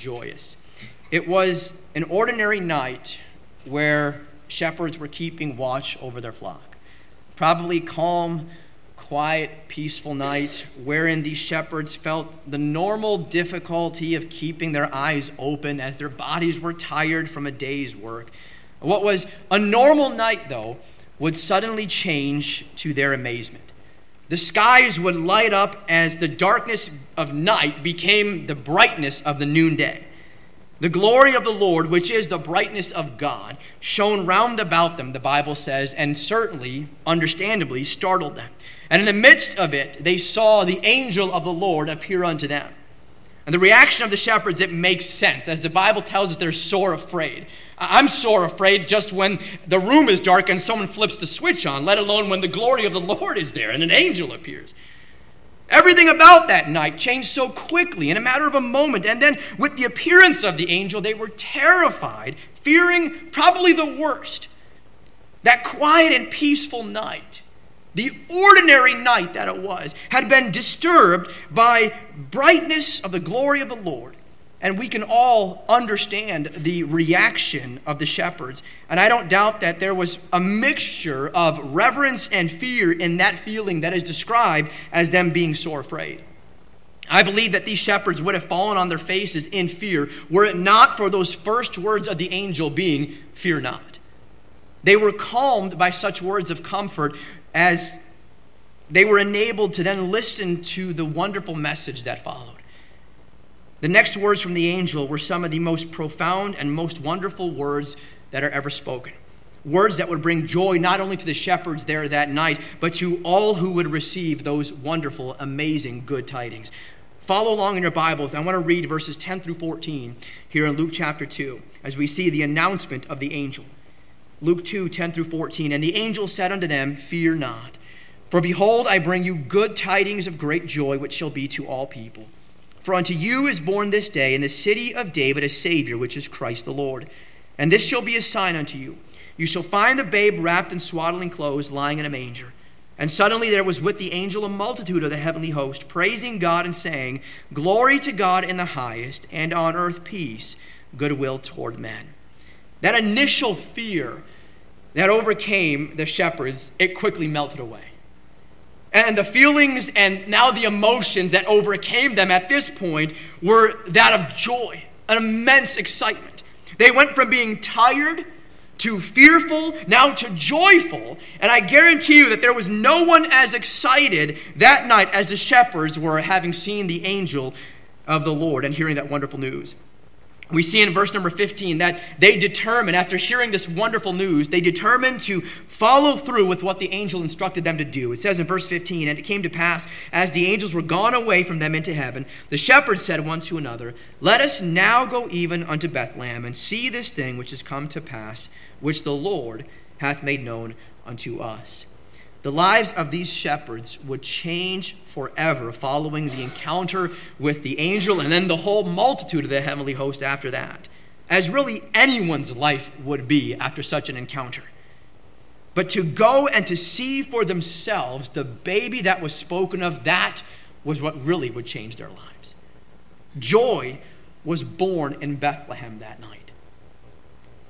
joyous. It was an ordinary night where shepherds were keeping watch over their flock. Probably calm, quiet, peaceful night wherein these shepherds felt the normal difficulty of keeping their eyes open as their bodies were tired from a day's work. What was a normal night, though, would suddenly change to their amazement. The skies would light up as the darkness of night became the brightness of the noonday. The glory of the Lord, which is the brightness of God, shone round about them, the Bible says, and certainly, understandably, startled them. And in the midst of it, they saw the angel of the Lord appear unto them. And the reaction of the shepherds, it makes sense. As the Bible tells us, they're sore afraid. I'm sore afraid just when the room is dark and someone flips the switch on, let alone when the glory of the Lord is there and an angel appears. Everything about that night changed so quickly in a matter of a moment. And then, with the appearance of the angel, they were terrified, fearing probably the worst. That quiet and peaceful night the ordinary night that it was, had been disturbed by brightness of the glory of the Lord. And we can all understand the reaction of the shepherds. And I don't doubt that there was a mixture of reverence and fear in that feeling that is described as them being sore afraid. I believe that these shepherds would have fallen on their faces in fear were it not for those first words of the angel being, Fear not. They were calmed by such words of comfort as they were enabled to then listen to the wonderful message that followed. The next words from the angel were some of the most profound and most wonderful words that are ever spoken. Words that would bring joy not only to the shepherds there that night, but to all who would receive those wonderful, amazing good tidings. Follow along in your Bibles. I want to read verses 10 through 14 here in Luke chapter 2 as we see the announcement of the angel. Luke 2 10 through 14. And the angel said unto them, Fear not. For behold, I bring you good tidings of great joy, which shall be to all people. For unto you is born this day in the city of David a Savior, which is Christ the Lord. And this shall be a sign unto you. You shall find the babe wrapped in swaddling clothes, lying in a manger. And suddenly there was with the angel a multitude of the heavenly host, praising God and saying, Glory to God in the highest, and on earth peace, goodwill toward men. That initial fear that overcame the shepherds, it quickly melted away. And the feelings and now the emotions that overcame them at this point were that of joy, an immense excitement. They went from being tired to fearful, now to joyful. And I guarantee you that there was no one as excited that night as the shepherds were having seen the angel of the Lord and hearing that wonderful news we see in verse number 15 that they determined, after hearing this wonderful news, they determined to follow through with what the angel instructed them to do. It says in verse 15, And it came to pass, as the angels were gone away from them into heaven, the shepherds said one to another, Let us now go even unto Bethlehem, and see this thing which is come to pass, which the Lord hath made known unto us. The lives of these shepherds would change forever following the encounter with the angel and then the whole multitude of the heavenly host after that, as really anyone's life would be after such an encounter. But to go and to see for themselves the baby that was spoken of, that was what really would change their lives. Joy was born in Bethlehem that night.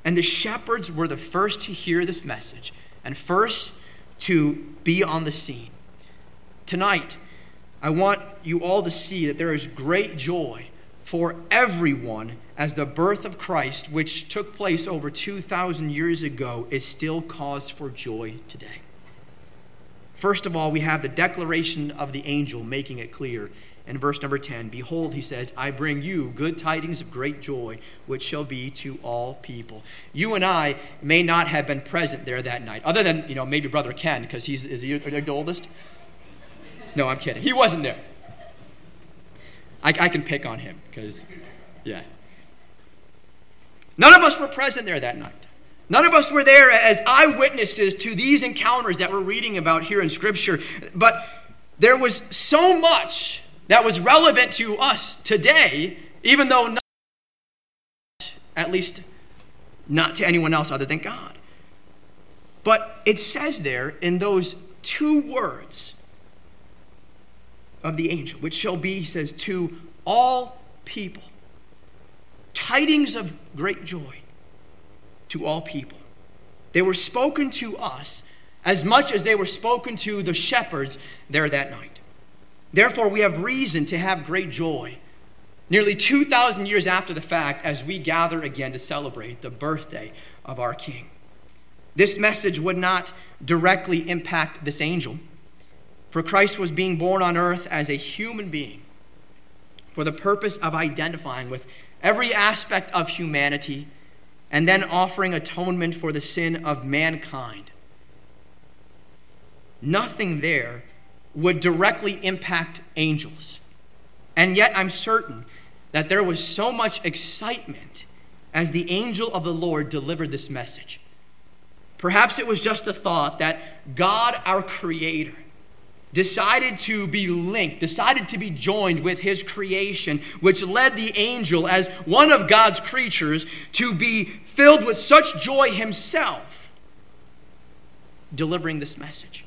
And the shepherds were the first to hear this message and first to be on the scene. Tonight, I want you all to see that there is great joy for everyone as the birth of Christ, which took place over 2,000 years ago, is still cause for joy today. First of all, we have the declaration of the angel making it clear in verse number 10 Behold, he says, I bring you good tidings of great joy, which shall be to all people. You and I may not have been present there that night, other than, you know, maybe Brother Ken, because he's is he the oldest? No, I'm kidding. He wasn't there. I, I can pick on him, because, yeah. None of us were present there that night. None of us were there as eyewitnesses to these encounters that we're reading about here in Scripture. But there was so much that was relevant to us today, even though not, at least not to anyone else other than God. But it says there in those two words of the angel, which shall be, he says, to all people. tidings of great joy to all people. They were spoken to us as much as they were spoken to the shepherds there that night. Therefore, we have reason to have great joy nearly 2,000 years after the fact as we gather again to celebrate the birthday of our King. This message would not directly impact this angel, for Christ was being born on earth as a human being for the purpose of identifying with every aspect of humanity and then offering atonement for the sin of mankind. Nothing there would directly impact angels. And yet, I'm certain that there was so much excitement as the angel of the Lord delivered this message. Perhaps it was just a thought that God, our Creator, decided to be linked, decided to be joined with his creation, which led the angel, as one of God's creatures, to be filled with such joy himself, delivering this message.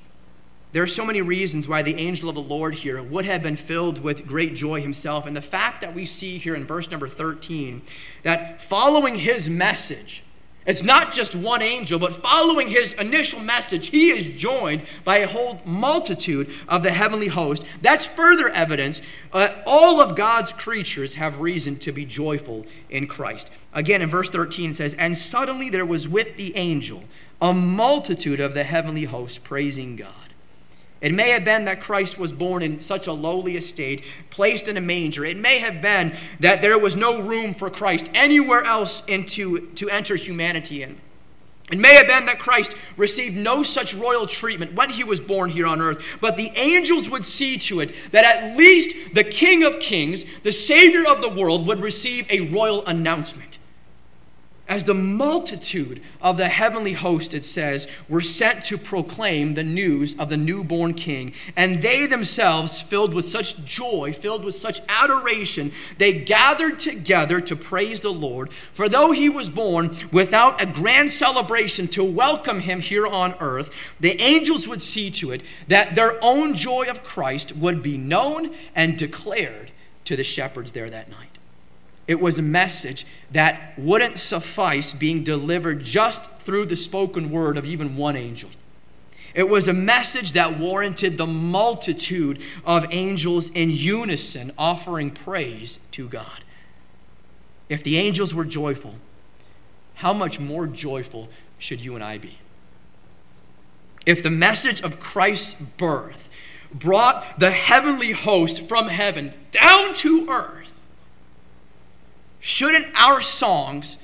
There are so many reasons why the angel of the Lord here would have been filled with great joy himself. And the fact that we see here in verse number 13 that following his message, it's not just one angel, but following his initial message, he is joined by a whole multitude of the heavenly host. That's further evidence uh, all of God's creatures have reason to be joyful in Christ. Again, in verse 13 it says, And suddenly there was with the angel a multitude of the heavenly host praising God. It may have been that Christ was born in such a lowly estate, placed in a manger. It may have been that there was no room for Christ anywhere else into, to enter humanity in. It may have been that Christ received no such royal treatment when he was born here on earth, but the angels would see to it that at least the King of Kings, the Savior of the world, would receive a royal announcement as the multitude of the heavenly host, it says, were sent to proclaim the news of the newborn king. And they themselves, filled with such joy, filled with such adoration, they gathered together to praise the Lord. For though he was born without a grand celebration to welcome him here on earth, the angels would see to it that their own joy of Christ would be known and declared to the shepherds there that night. It was a message that wouldn't suffice being delivered just through the spoken word of even one angel. It was a message that warranted the multitude of angels in unison offering praise to God. If the angels were joyful, how much more joyful should you and I be? If the message of Christ's birth brought the heavenly host from heaven down to earth, Shouldn't our songs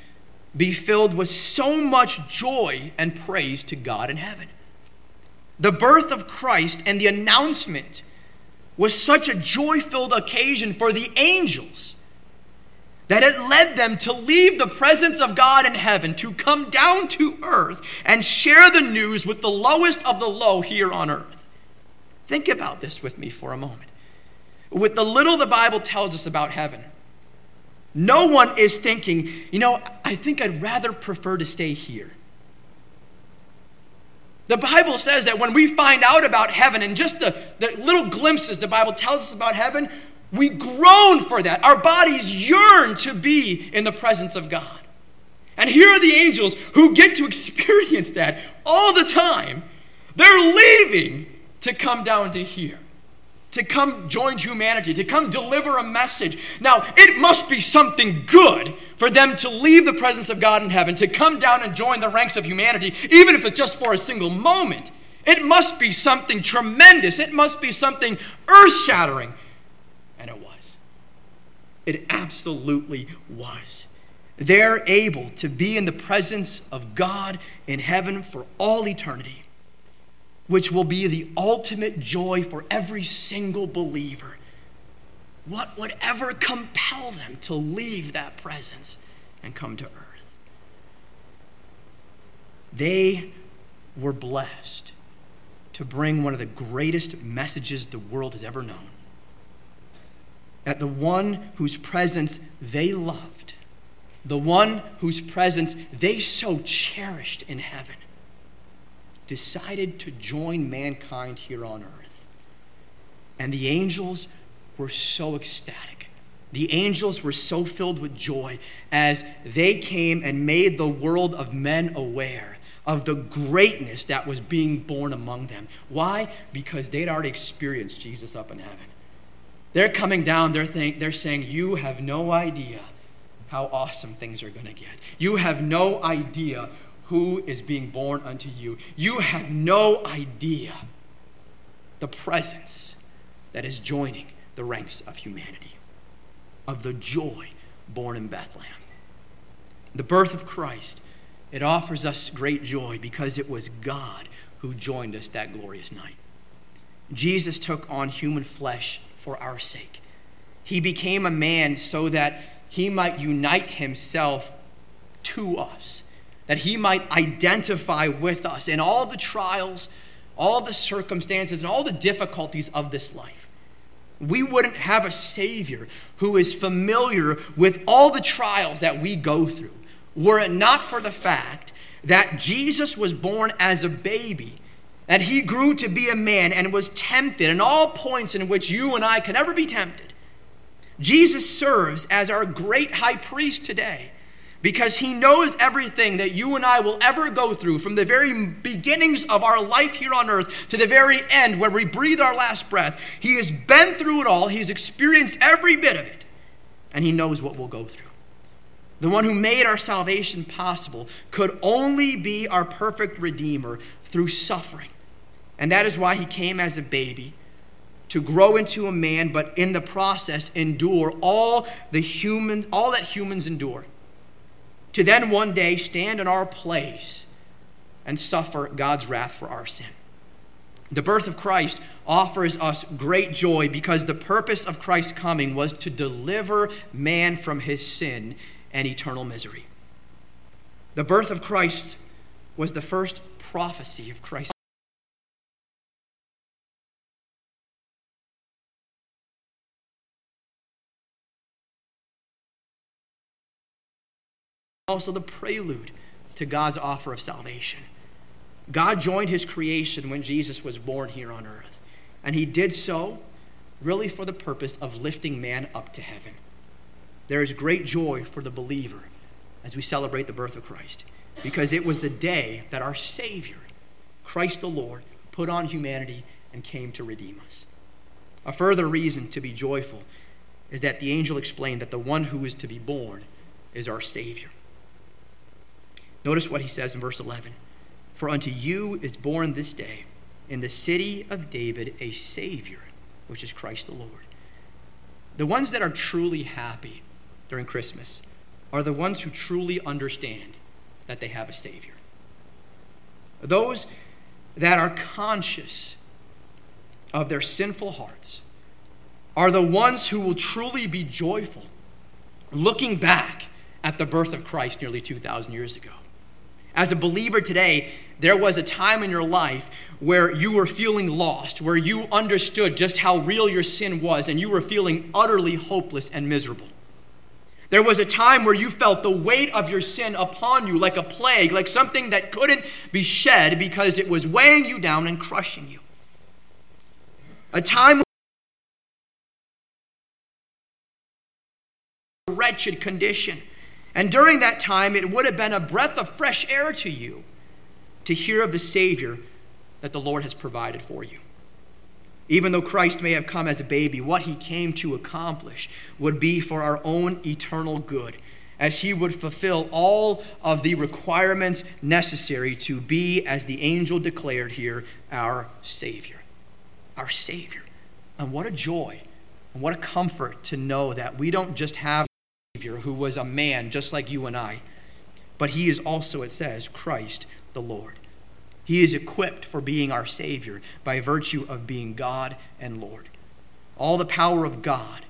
be filled with so much joy and praise to God in heaven? The birth of Christ and the announcement was such a joy filled occasion for the angels that it led them to leave the presence of God in heaven to come down to earth and share the news with the lowest of the low here on earth. Think about this with me for a moment. With the little the Bible tells us about heaven, no one is thinking, you know, I think I'd rather prefer to stay here. The Bible says that when we find out about heaven and just the, the little glimpses the Bible tells us about heaven, we groan for that. Our bodies yearn to be in the presence of God. And here are the angels who get to experience that all the time. They're leaving to come down to here to come join humanity, to come deliver a message. Now, it must be something good for them to leave the presence of God in heaven, to come down and join the ranks of humanity, even if it's just for a single moment. It must be something tremendous. It must be something earth shattering. And it was. It absolutely was. They're able to be in the presence of God in heaven for all eternity which will be the ultimate joy for every single believer. What would ever compel them to leave that presence and come to earth? They were blessed to bring one of the greatest messages the world has ever known. That the one whose presence they loved, the one whose presence they so cherished in heaven, decided to join mankind here on earth. And the angels were so ecstatic. The angels were so filled with joy as they came and made the world of men aware of the greatness that was being born among them. Why? Because they'd already experienced Jesus up in heaven. They're coming down, they're, think, they're saying, You have no idea how awesome things are going to get. You have no idea who is being born unto you. You have no idea the presence that is joining the ranks of humanity, of the joy born in Bethlehem. The birth of Christ, it offers us great joy because it was God who joined us that glorious night. Jesus took on human flesh for our sake. He became a man so that he might unite himself to us, that he might identify with us in all the trials, all the circumstances, and all the difficulties of this life. We wouldn't have a Savior who is familiar with all the trials that we go through were it not for the fact that Jesus was born as a baby, that he grew to be a man and was tempted in all points in which you and I can ever be tempted. Jesus serves as our great high priest today because he knows everything that you and I will ever go through from the very beginnings of our life here on earth to the very end where we breathe our last breath. He has been through it all, he's experienced every bit of it, and he knows what we'll go through. The one who made our salvation possible could only be our perfect Redeemer through suffering. And that is why he came as a baby to grow into a man, but in the process endure all the humans, all that humans endure. To then one day stand in our place and suffer God's wrath for our sin. The birth of Christ offers us great joy because the purpose of Christ's coming was to deliver man from his sin and eternal misery. The birth of Christ was the first prophecy of Christ. Also, the prelude to God's offer of salvation. God joined his creation when Jesus was born here on earth, and he did so really for the purpose of lifting man up to heaven. There is great joy for the believer as we celebrate the birth of Christ because it was the day that our Savior, Christ the Lord, put on humanity and came to redeem us. A further reason to be joyful is that the angel explained that the one who is to be born is our Savior. Notice what he says in verse 11 For unto you is born this day in the city of David a Savior, which is Christ the Lord. The ones that are truly happy during Christmas are the ones who truly understand that they have a Savior. Those that are conscious of their sinful hearts are the ones who will truly be joyful looking back at the birth of Christ nearly 2,000 years ago. As a believer today, there was a time in your life where you were feeling lost, where you understood just how real your sin was, and you were feeling utterly hopeless and miserable. There was a time where you felt the weight of your sin upon you like a plague, like something that couldn't be shed because it was weighing you down and crushing you. A time wretched condition. And during that time, it would have been a breath of fresh air to you to hear of the Savior that the Lord has provided for you. Even though Christ may have come as a baby, what he came to accomplish would be for our own eternal good, as he would fulfill all of the requirements necessary to be, as the angel declared here, our Savior. Our Savior. And what a joy and what a comfort to know that we don't just have Savior who was a man just like you and I, but he is also, it says, Christ the Lord. He is equipped for being our Savior by virtue of being God and Lord. All the power of God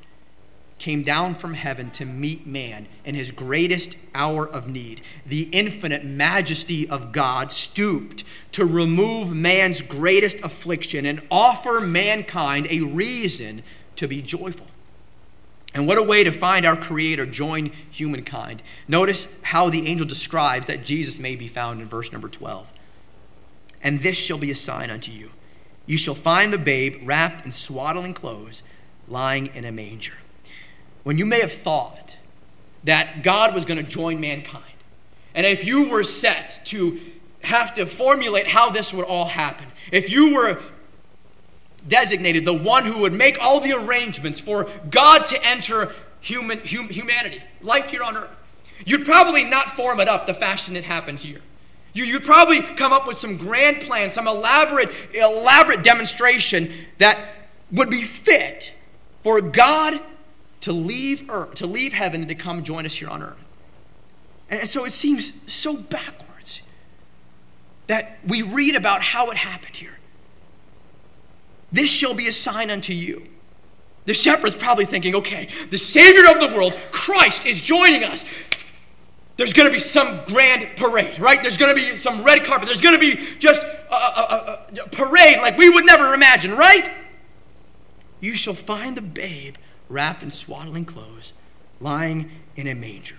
came down from heaven to meet man in his greatest hour of need. The infinite majesty of God stooped to remove man's greatest affliction and offer mankind a reason to be joyful. And what a way to find our Creator join humankind. Notice how the angel describes that Jesus may be found in verse number 12 and this shall be a sign unto you. You shall find the babe wrapped in swaddling clothes, lying in a manger. when you may have thought that God was going to join mankind, and if you were set to have to formulate how this would all happen, if you were designated the one who would make all the arrangements for God to enter human, hum, humanity, life here on earth, you'd probably not form it up the fashion it happened here. You, would probably come up with some grand plan, some elaborate, elaborate demonstration that would be fit for God to leave earth, to leave heaven and to come join us here on earth. And so it seems so backwards that we read about how it happened here. This shall be a sign unto you. The shepherd's probably thinking, okay, the Savior of the world, Christ, is joining us. There's going to be some grand parade, right? There's going to be some red carpet. There's going to be just a, a, a, a parade like we would never imagine, right? You shall find the babe wrapped in swaddling clothes, lying in a manger.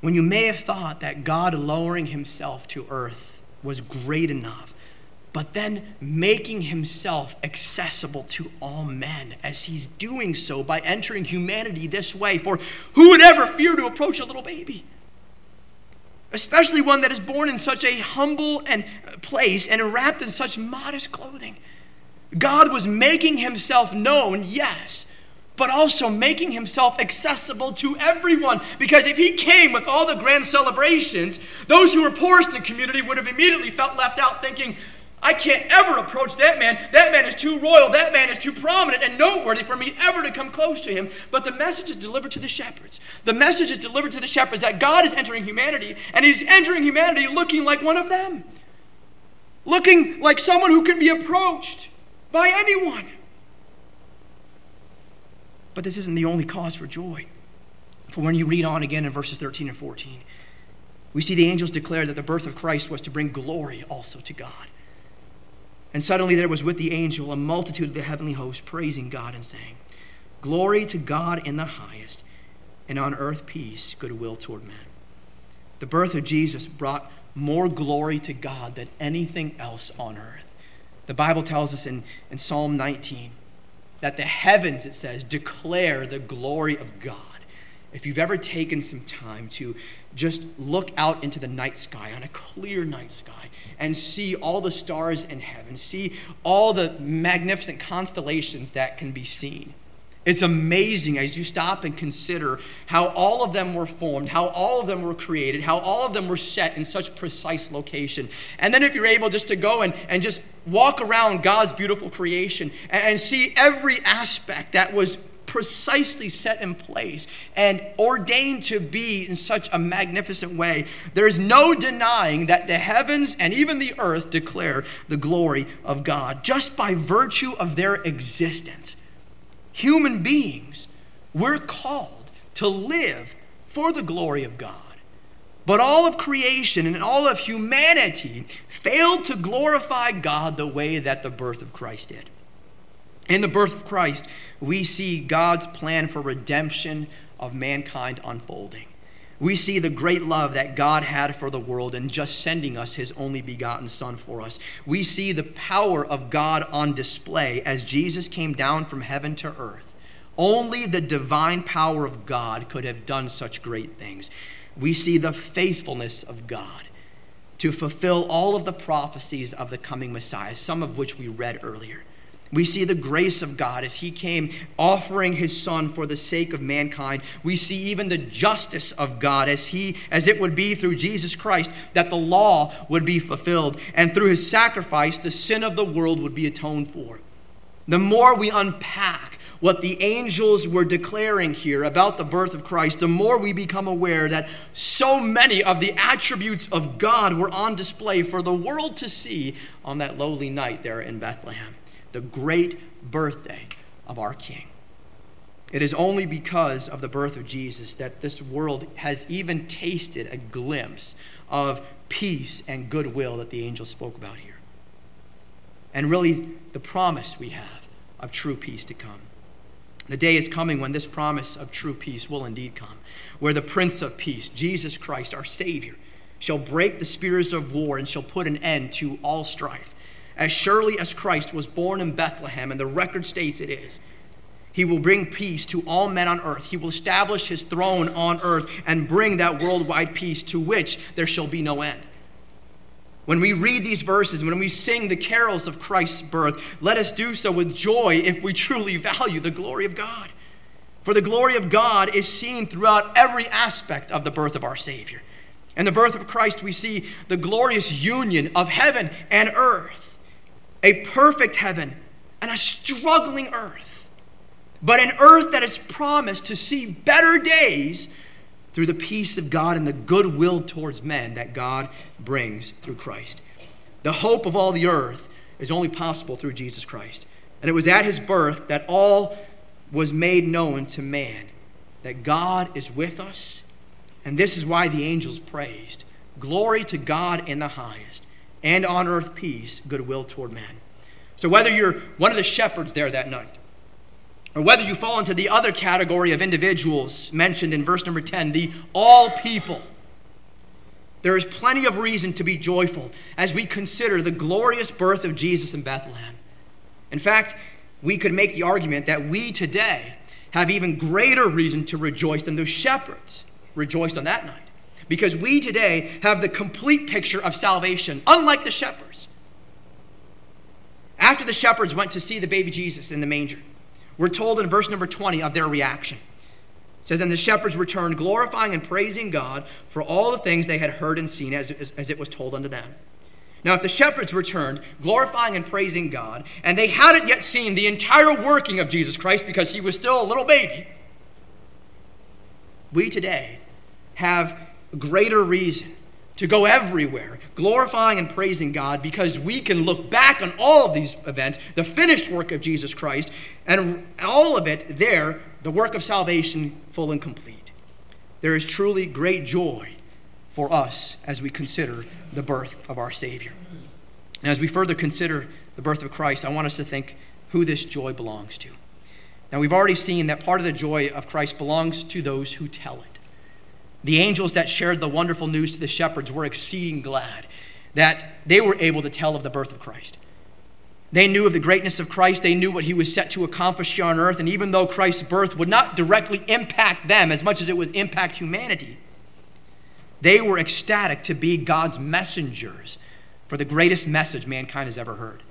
When you may have thought that God lowering himself to earth was great enough, but then making himself accessible to all men as he's doing so by entering humanity this way. For who would ever fear to approach a little baby? Especially one that is born in such a humble and place and wrapped in such modest clothing. God was making himself known, yes, but also making himself accessible to everyone. Because if he came with all the grand celebrations, those who were poorest in the community would have immediately felt left out, thinking, I can't ever approach that man. That man is too royal. That man is too prominent and noteworthy for me ever to come close to him. But the message is delivered to the shepherds. The message is delivered to the shepherds that God is entering humanity, and he's entering humanity looking like one of them, looking like someone who can be approached by anyone. But this isn't the only cause for joy. For when you read on again in verses 13 and 14, we see the angels declare that the birth of Christ was to bring glory also to God. And suddenly there was with the angel a multitude of the heavenly host praising God and saying, Glory to God in the highest, and on earth peace, goodwill toward men. The birth of Jesus brought more glory to God than anything else on earth. The Bible tells us in, in Psalm 19 that the heavens, it says, declare the glory of God. If you've ever taken some time to just look out into the night sky, on a clear night sky, and see all the stars in heaven, see all the magnificent constellations that can be seen. It's amazing as you stop and consider how all of them were formed, how all of them were created, how all of them were set in such precise location. And then if you're able just to go and, and just walk around God's beautiful creation and, and see every aspect that was precisely set in place and ordained to be in such a magnificent way. There's no denying that the heavens and even the earth declare the glory of God just by virtue of their existence. Human beings, we're called to live for the glory of God. But all of creation and all of humanity failed to glorify God the way that the birth of Christ did. In the birth of Christ, we see God's plan for redemption of mankind unfolding. We see the great love that God had for the world in just sending us his only begotten Son for us. We see the power of God on display as Jesus came down from heaven to earth. Only the divine power of God could have done such great things. We see the faithfulness of God to fulfill all of the prophecies of the coming Messiah, some of which we read earlier. We see the grace of God as he came offering his son for the sake of mankind. We see even the justice of God as he as it would be through Jesus Christ that the law would be fulfilled and through his sacrifice the sin of the world would be atoned for. The more we unpack what the angels were declaring here about the birth of Christ, the more we become aware that so many of the attributes of God were on display for the world to see on that lowly night there in Bethlehem the great birthday of our King. It is only because of the birth of Jesus that this world has even tasted a glimpse of peace and goodwill that the angels spoke about here. And really, the promise we have of true peace to come. The day is coming when this promise of true peace will indeed come, where the Prince of Peace, Jesus Christ, our Savior, shall break the spears of war and shall put an end to all strife as surely as Christ was born in Bethlehem, and the record states it is, He will bring peace to all men on earth. He will establish his throne on earth and bring that worldwide peace to which there shall be no end. When we read these verses, when we sing the carols of Christ's birth, let us do so with joy if we truly value the glory of God. For the glory of God is seen throughout every aspect of the birth of our Savior. In the birth of Christ, we see the glorious union of heaven and earth, a perfect heaven and a struggling earth, but an earth that is promised to see better days through the peace of God and the goodwill towards men that God brings through Christ. The hope of all the earth is only possible through Jesus Christ. And it was at his birth that all was made known to man that God is with us and this is why the angels praised Glory to God in the highest, and on earth peace, goodwill toward men. So, whether you're one of the shepherds there that night, or whether you fall into the other category of individuals mentioned in verse number 10, the all people, there is plenty of reason to be joyful as we consider the glorious birth of Jesus in Bethlehem. In fact, we could make the argument that we today have even greater reason to rejoice than those shepherds rejoiced on that night. Because we today have the complete picture of salvation, unlike the shepherds. After the shepherds went to see the baby Jesus in the manger, we're told in verse number 20 of their reaction. It says, And the shepherds returned, glorifying and praising God for all the things they had heard and seen as, as, as it was told unto them. Now, if the shepherds returned, glorifying and praising God, and they hadn't yet seen the entire working of Jesus Christ because he was still a little baby, we today have greater reason to go everywhere, glorifying and praising God, because we can look back on all of these events, the finished work of Jesus Christ, and all of it there, the work of salvation full and complete. There is truly great joy for us as we consider the birth of our Savior. And as we further consider the birth of Christ, I want us to think who this joy belongs to. Now, we've already seen that part of the joy of Christ belongs to those who tell it. The angels that shared the wonderful news to the shepherds were exceeding glad that they were able to tell of the birth of Christ. They knew of the greatness of Christ. They knew what he was set to accomplish here on earth. And even though Christ's birth would not directly impact them as much as it would impact humanity, they were ecstatic to be God's messengers for the greatest message mankind has ever heard.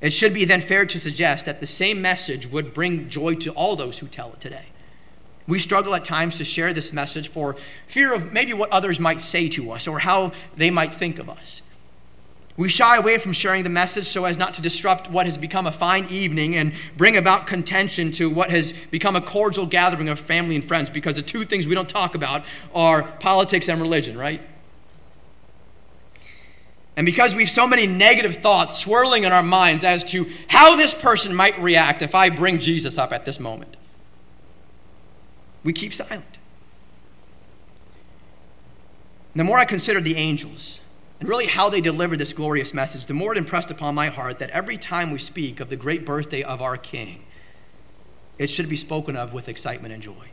It should be then fair to suggest that the same message would bring joy to all those who tell it today. We struggle at times to share this message for fear of maybe what others might say to us or how they might think of us. We shy away from sharing the message so as not to disrupt what has become a fine evening and bring about contention to what has become a cordial gathering of family and friends because the two things we don't talk about are politics and religion, right? And because we've so many negative thoughts swirling in our minds as to how this person might react if I bring Jesus up at this moment we keep silent. The more I considered the angels and really how they delivered this glorious message, the more it impressed upon my heart that every time we speak of the great birthday of our King, it should be spoken of with excitement and joy.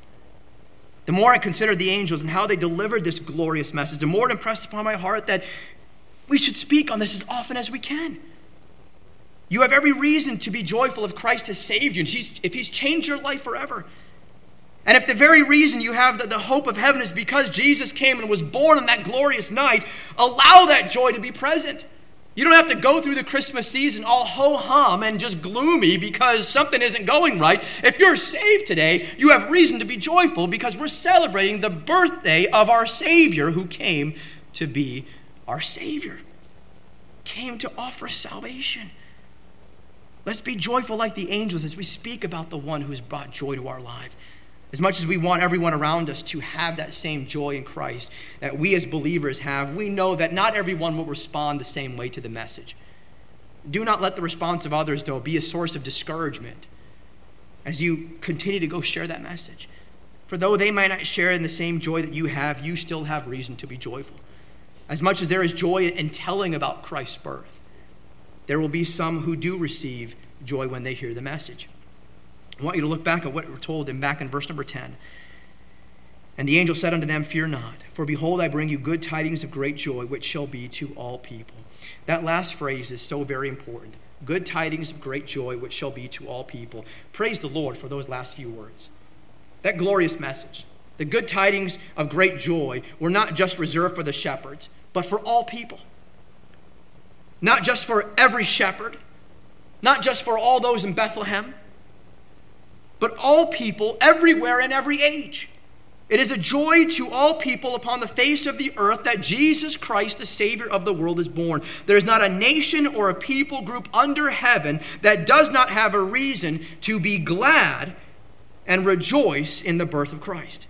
The more I considered the angels and how they delivered this glorious message, the more it impressed upon my heart that we should speak on this as often as we can. You have every reason to be joyful if Christ has saved you, and if He's changed your life forever. And if the very reason you have the, the hope of heaven is because Jesus came and was born on that glorious night, allow that joy to be present. You don't have to go through the Christmas season all ho hum and just gloomy because something isn't going right. If you're saved today, you have reason to be joyful because we're celebrating the birthday of our Savior who came to be our Savior, came to offer salvation. Let's be joyful like the angels as we speak about the one who has brought joy to our life. As much as we want everyone around us to have that same joy in Christ that we as believers have, we know that not everyone will respond the same way to the message. Do not let the response of others, though, be a source of discouragement as you continue to go share that message. For though they might not share in the same joy that you have, you still have reason to be joyful. As much as there is joy in telling about Christ's birth, there will be some who do receive joy when they hear the message. I want you to look back at what we're told in back in verse number 10. And the angel said unto them, Fear not, for behold, I bring you good tidings of great joy, which shall be to all people. That last phrase is so very important. good tidings of great joy, which shall be to all people. Praise the Lord for those last few words. That glorious message. The good tidings of great joy were not just reserved for the shepherds, but for all people. Not just for every shepherd, not just for all those in Bethlehem, but all people everywhere in every age. It is a joy to all people upon the face of the earth that Jesus Christ, the Savior of the world, is born. There is not a nation or a people group under heaven that does not have a reason to be glad and rejoice in the birth of Christ.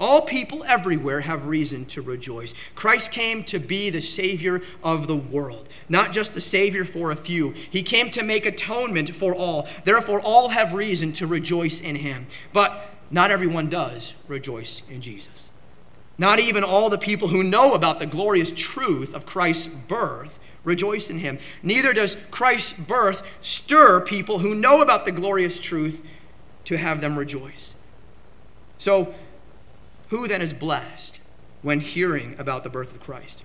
All people everywhere have reason to rejoice. Christ came to be the Savior of the world, not just a Savior for a few. He came to make atonement for all. Therefore, all have reason to rejoice in Him. But not everyone does rejoice in Jesus. Not even all the people who know about the glorious truth of Christ's birth rejoice in him. Neither does Christ's birth stir people who know about the glorious truth to have them rejoice. So, who then is blessed when hearing about the birth of Christ?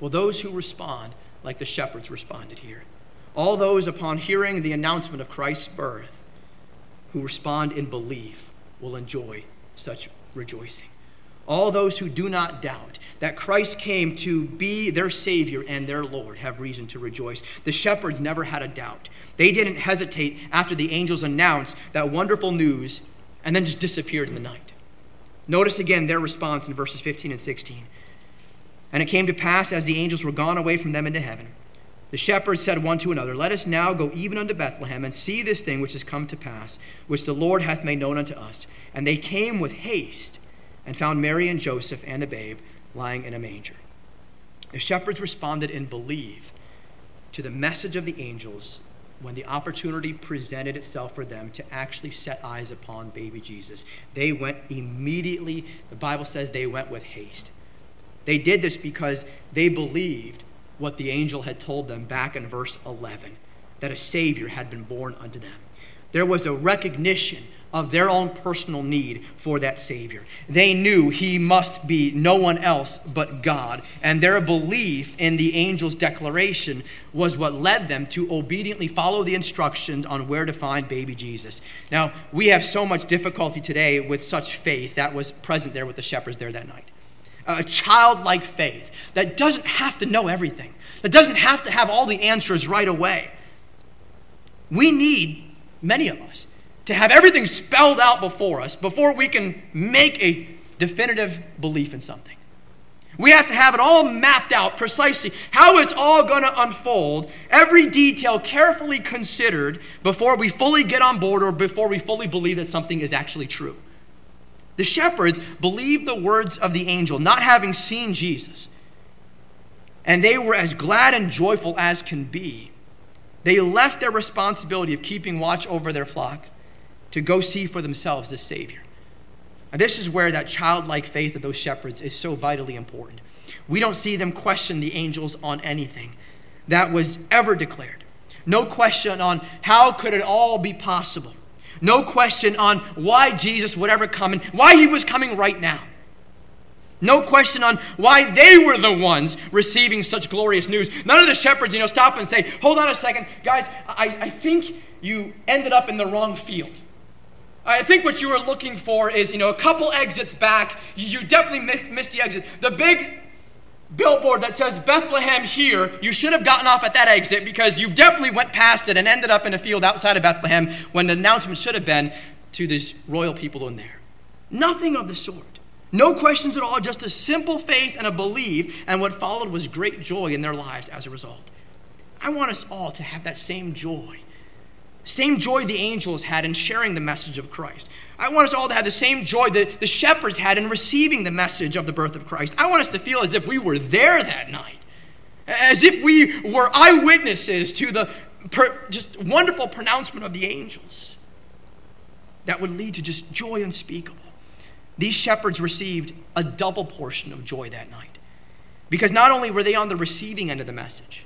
Well, those who respond like the shepherds responded here. All those upon hearing the announcement of Christ's birth who respond in belief will enjoy such rejoicing. All those who do not doubt that Christ came to be their Savior and their Lord have reason to rejoice. The shepherds never had a doubt. They didn't hesitate after the angels announced that wonderful news and then just disappeared in the night. Notice again their response in verses 15 and 16. And it came to pass as the angels were gone away from them into heaven the shepherds said one to another, Let us now go even unto Bethlehem and see this thing which has come to pass, which the Lord hath made known unto us. And they came with haste and found Mary and Joseph and the babe lying in a manger. The shepherds responded in belief to the message of the angels when the opportunity presented itself for them to actually set eyes upon baby Jesus. They went immediately, the Bible says they went with haste. They did this because they believed what the angel had told them back in verse 11 that a Savior had been born unto them. There was a recognition of their own personal need for that Savior. They knew he must be no one else but God, and their belief in the angel's declaration was what led them to obediently follow the instructions on where to find baby Jesus. Now, we have so much difficulty today with such faith that was present there with the shepherds there that night a childlike faith that doesn't have to know everything, that doesn't have to have all the answers right away. We need, many of us, to have everything spelled out before us before we can make a definitive belief in something. We have to have it all mapped out precisely how it's all going to unfold, every detail carefully considered before we fully get on board or before we fully believe that something is actually true. The shepherds believed the words of the angel, not having seen Jesus. And they were as glad and joyful as can be. They left their responsibility of keeping watch over their flock to go see for themselves the Savior. And this is where that childlike faith of those shepherds is so vitally important. We don't see them question the angels on anything that was ever declared. No question on how could it all be possible. No question on why Jesus would ever come and why he was coming right now. No question on why they were the ones receiving such glorious news. None of the shepherds, you know, stop and say, hold on a second, guys, I, I think you ended up in the wrong field. I think what you were looking for is, you know, a couple exits back. You definitely missed the exit. The big billboard that says Bethlehem here, you should have gotten off at that exit because you definitely went past it and ended up in a field outside of Bethlehem when the announcement should have been to these royal people in there. Nothing of the sort. No questions at all, just a simple faith and a belief, and what followed was great joy in their lives as a result. I want us all to have that same joy same joy the angels had in sharing the message of Christ. I want us all to have the same joy that the shepherds had in receiving the message of the birth of Christ. I want us to feel as if we were there that night, as if we were eyewitnesses to the per, just wonderful pronouncement of the angels that would lead to just joy unspeakable. These shepherds received a double portion of joy that night because not only were they on the receiving end of the message,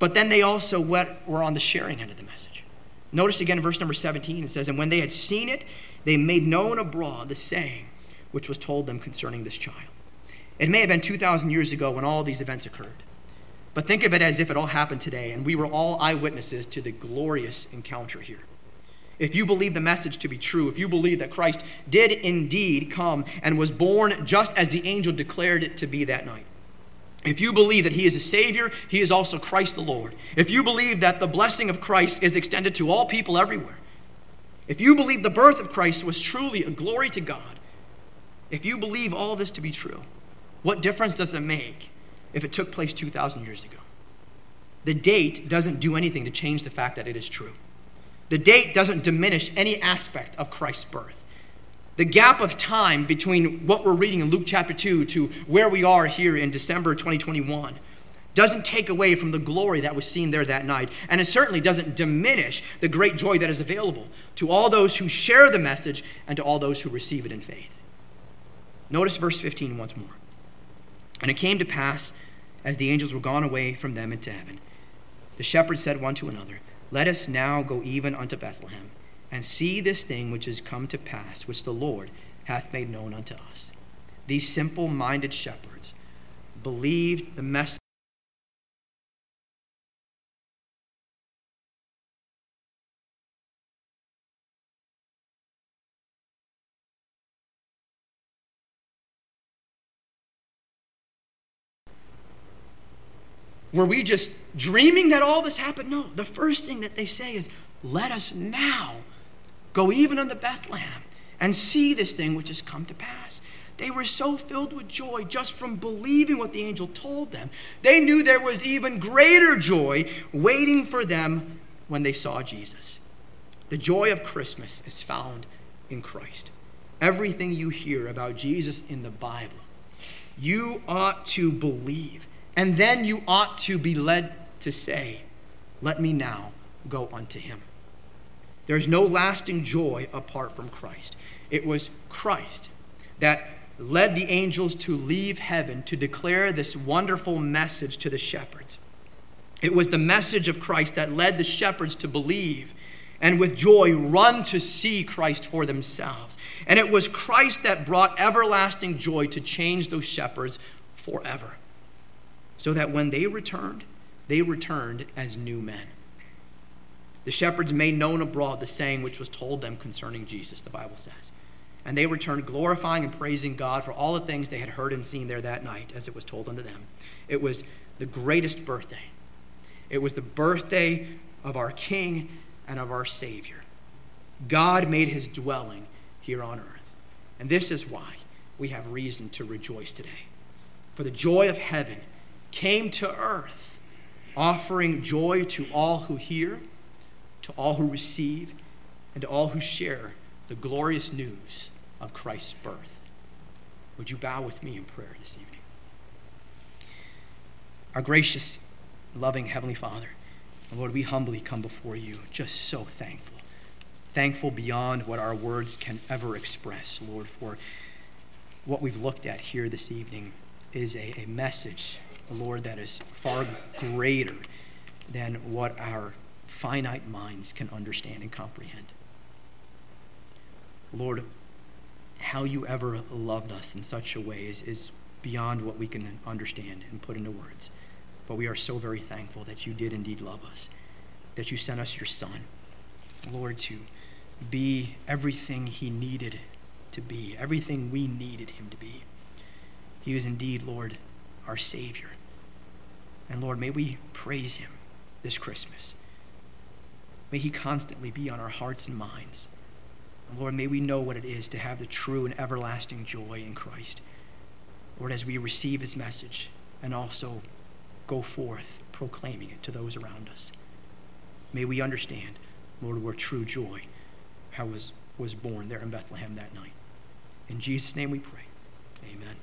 but then they also were on the sharing end of the message. Notice again in verse number 17, it says, And when they had seen it, they made known abroad the saying which was told them concerning this child. It may have been 2,000 years ago when all these events occurred. But think of it as if it all happened today, and we were all eyewitnesses to the glorious encounter here. If you believe the message to be true, if you believe that Christ did indeed come and was born just as the angel declared it to be that night, if you believe that he is a Savior, he is also Christ the Lord. If you believe that the blessing of Christ is extended to all people everywhere, if you believe the birth of Christ was truly a glory to God, if you believe all this to be true, what difference does it make if it took place 2,000 years ago? The date doesn't do anything to change the fact that it is true. The date doesn't diminish any aspect of Christ's birth. The gap of time between what we're reading in Luke chapter 2 to where we are here in December 2021 doesn't take away from the glory that was seen there that night. And it certainly doesn't diminish the great joy that is available to all those who share the message and to all those who receive it in faith. Notice verse 15 once more. And it came to pass, as the angels were gone away from them into heaven, the shepherds said one to another, let us now go even unto Bethlehem, and see this thing which is come to pass, which the Lord hath made known unto us. These simple minded shepherds believed the message. Were we just dreaming that all this happened? No. The first thing that they say is, Let us now go even unto Bethlehem and see this thing which has come to pass. They were so filled with joy just from believing what the angel told them. They knew there was even greater joy waiting for them when they saw Jesus. The joy of Christmas is found in Christ. Everything you hear about Jesus in the Bible, you ought to believe and then you ought to be led to say, Let me now go unto him. There's no lasting joy apart from Christ. It was Christ that led the angels to leave heaven to declare this wonderful message to the shepherds. It was the message of Christ that led the shepherds to believe and with joy run to see Christ for themselves. And it was Christ that brought everlasting joy to change those shepherds forever so that when they returned, they returned as new men. The shepherds made known abroad the saying which was told them concerning Jesus, the Bible says. And they returned glorifying and praising God for all the things they had heard and seen there that night, as it was told unto them. It was the greatest birthday. It was the birthday of our King and of our Savior. God made his dwelling here on earth. And this is why we have reason to rejoice today. For the joy of heaven came to earth, offering joy to all who hear, to all who receive, and to all who share the glorious news of Christ's birth. Would you bow with me in prayer this evening? Our gracious, loving Heavenly Father, Lord, we humbly come before you, just so thankful. Thankful beyond what our words can ever express, Lord, for what we've looked at here this evening is a, a message Lord, that is far greater than what our finite minds can understand and comprehend. Lord, how you ever loved us in such a way is, is beyond what we can understand and put into words. But we are so very thankful that you did indeed love us, that you sent us your Son, Lord, to be everything he needed to be, everything we needed him to be. He was indeed, Lord, our Savior. And Lord, may we praise him this Christmas. May he constantly be on our hearts and minds. Lord, may we know what it is to have the true and everlasting joy in Christ. Lord, as we receive his message and also go forth proclaiming it to those around us. May we understand, Lord, where true joy how was, was born there in Bethlehem that night. In Jesus' name we pray. Amen.